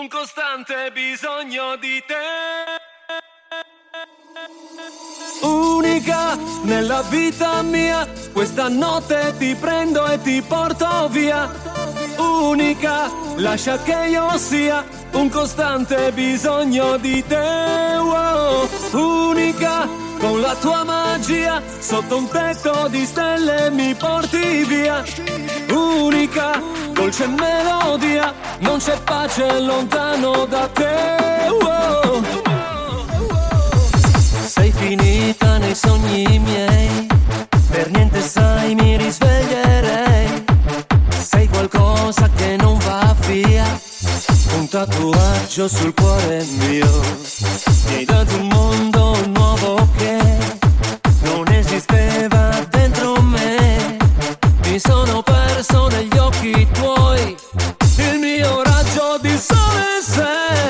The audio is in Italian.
un costante bisogno di te. Unica nella vita mia, questa notte ti prendo e ti porto via. Unica, lascia che io sia un costante bisogno di te. Wow. Unica, con la tua magia, sotto un tetto di stelle mi porti via. Unica, dolce melodia, non c'è pace lontano da te. Wow. Sei finita nei sogni miei, per niente sai mi risveglierei. Sei qualcosa che non va via, un tatuaggio sul cuore mio. Mi hai dato un mondo nuovo che non esisteva dentro me. Mi sono perso negli occhi tuoi, il mio raggio di sole sei.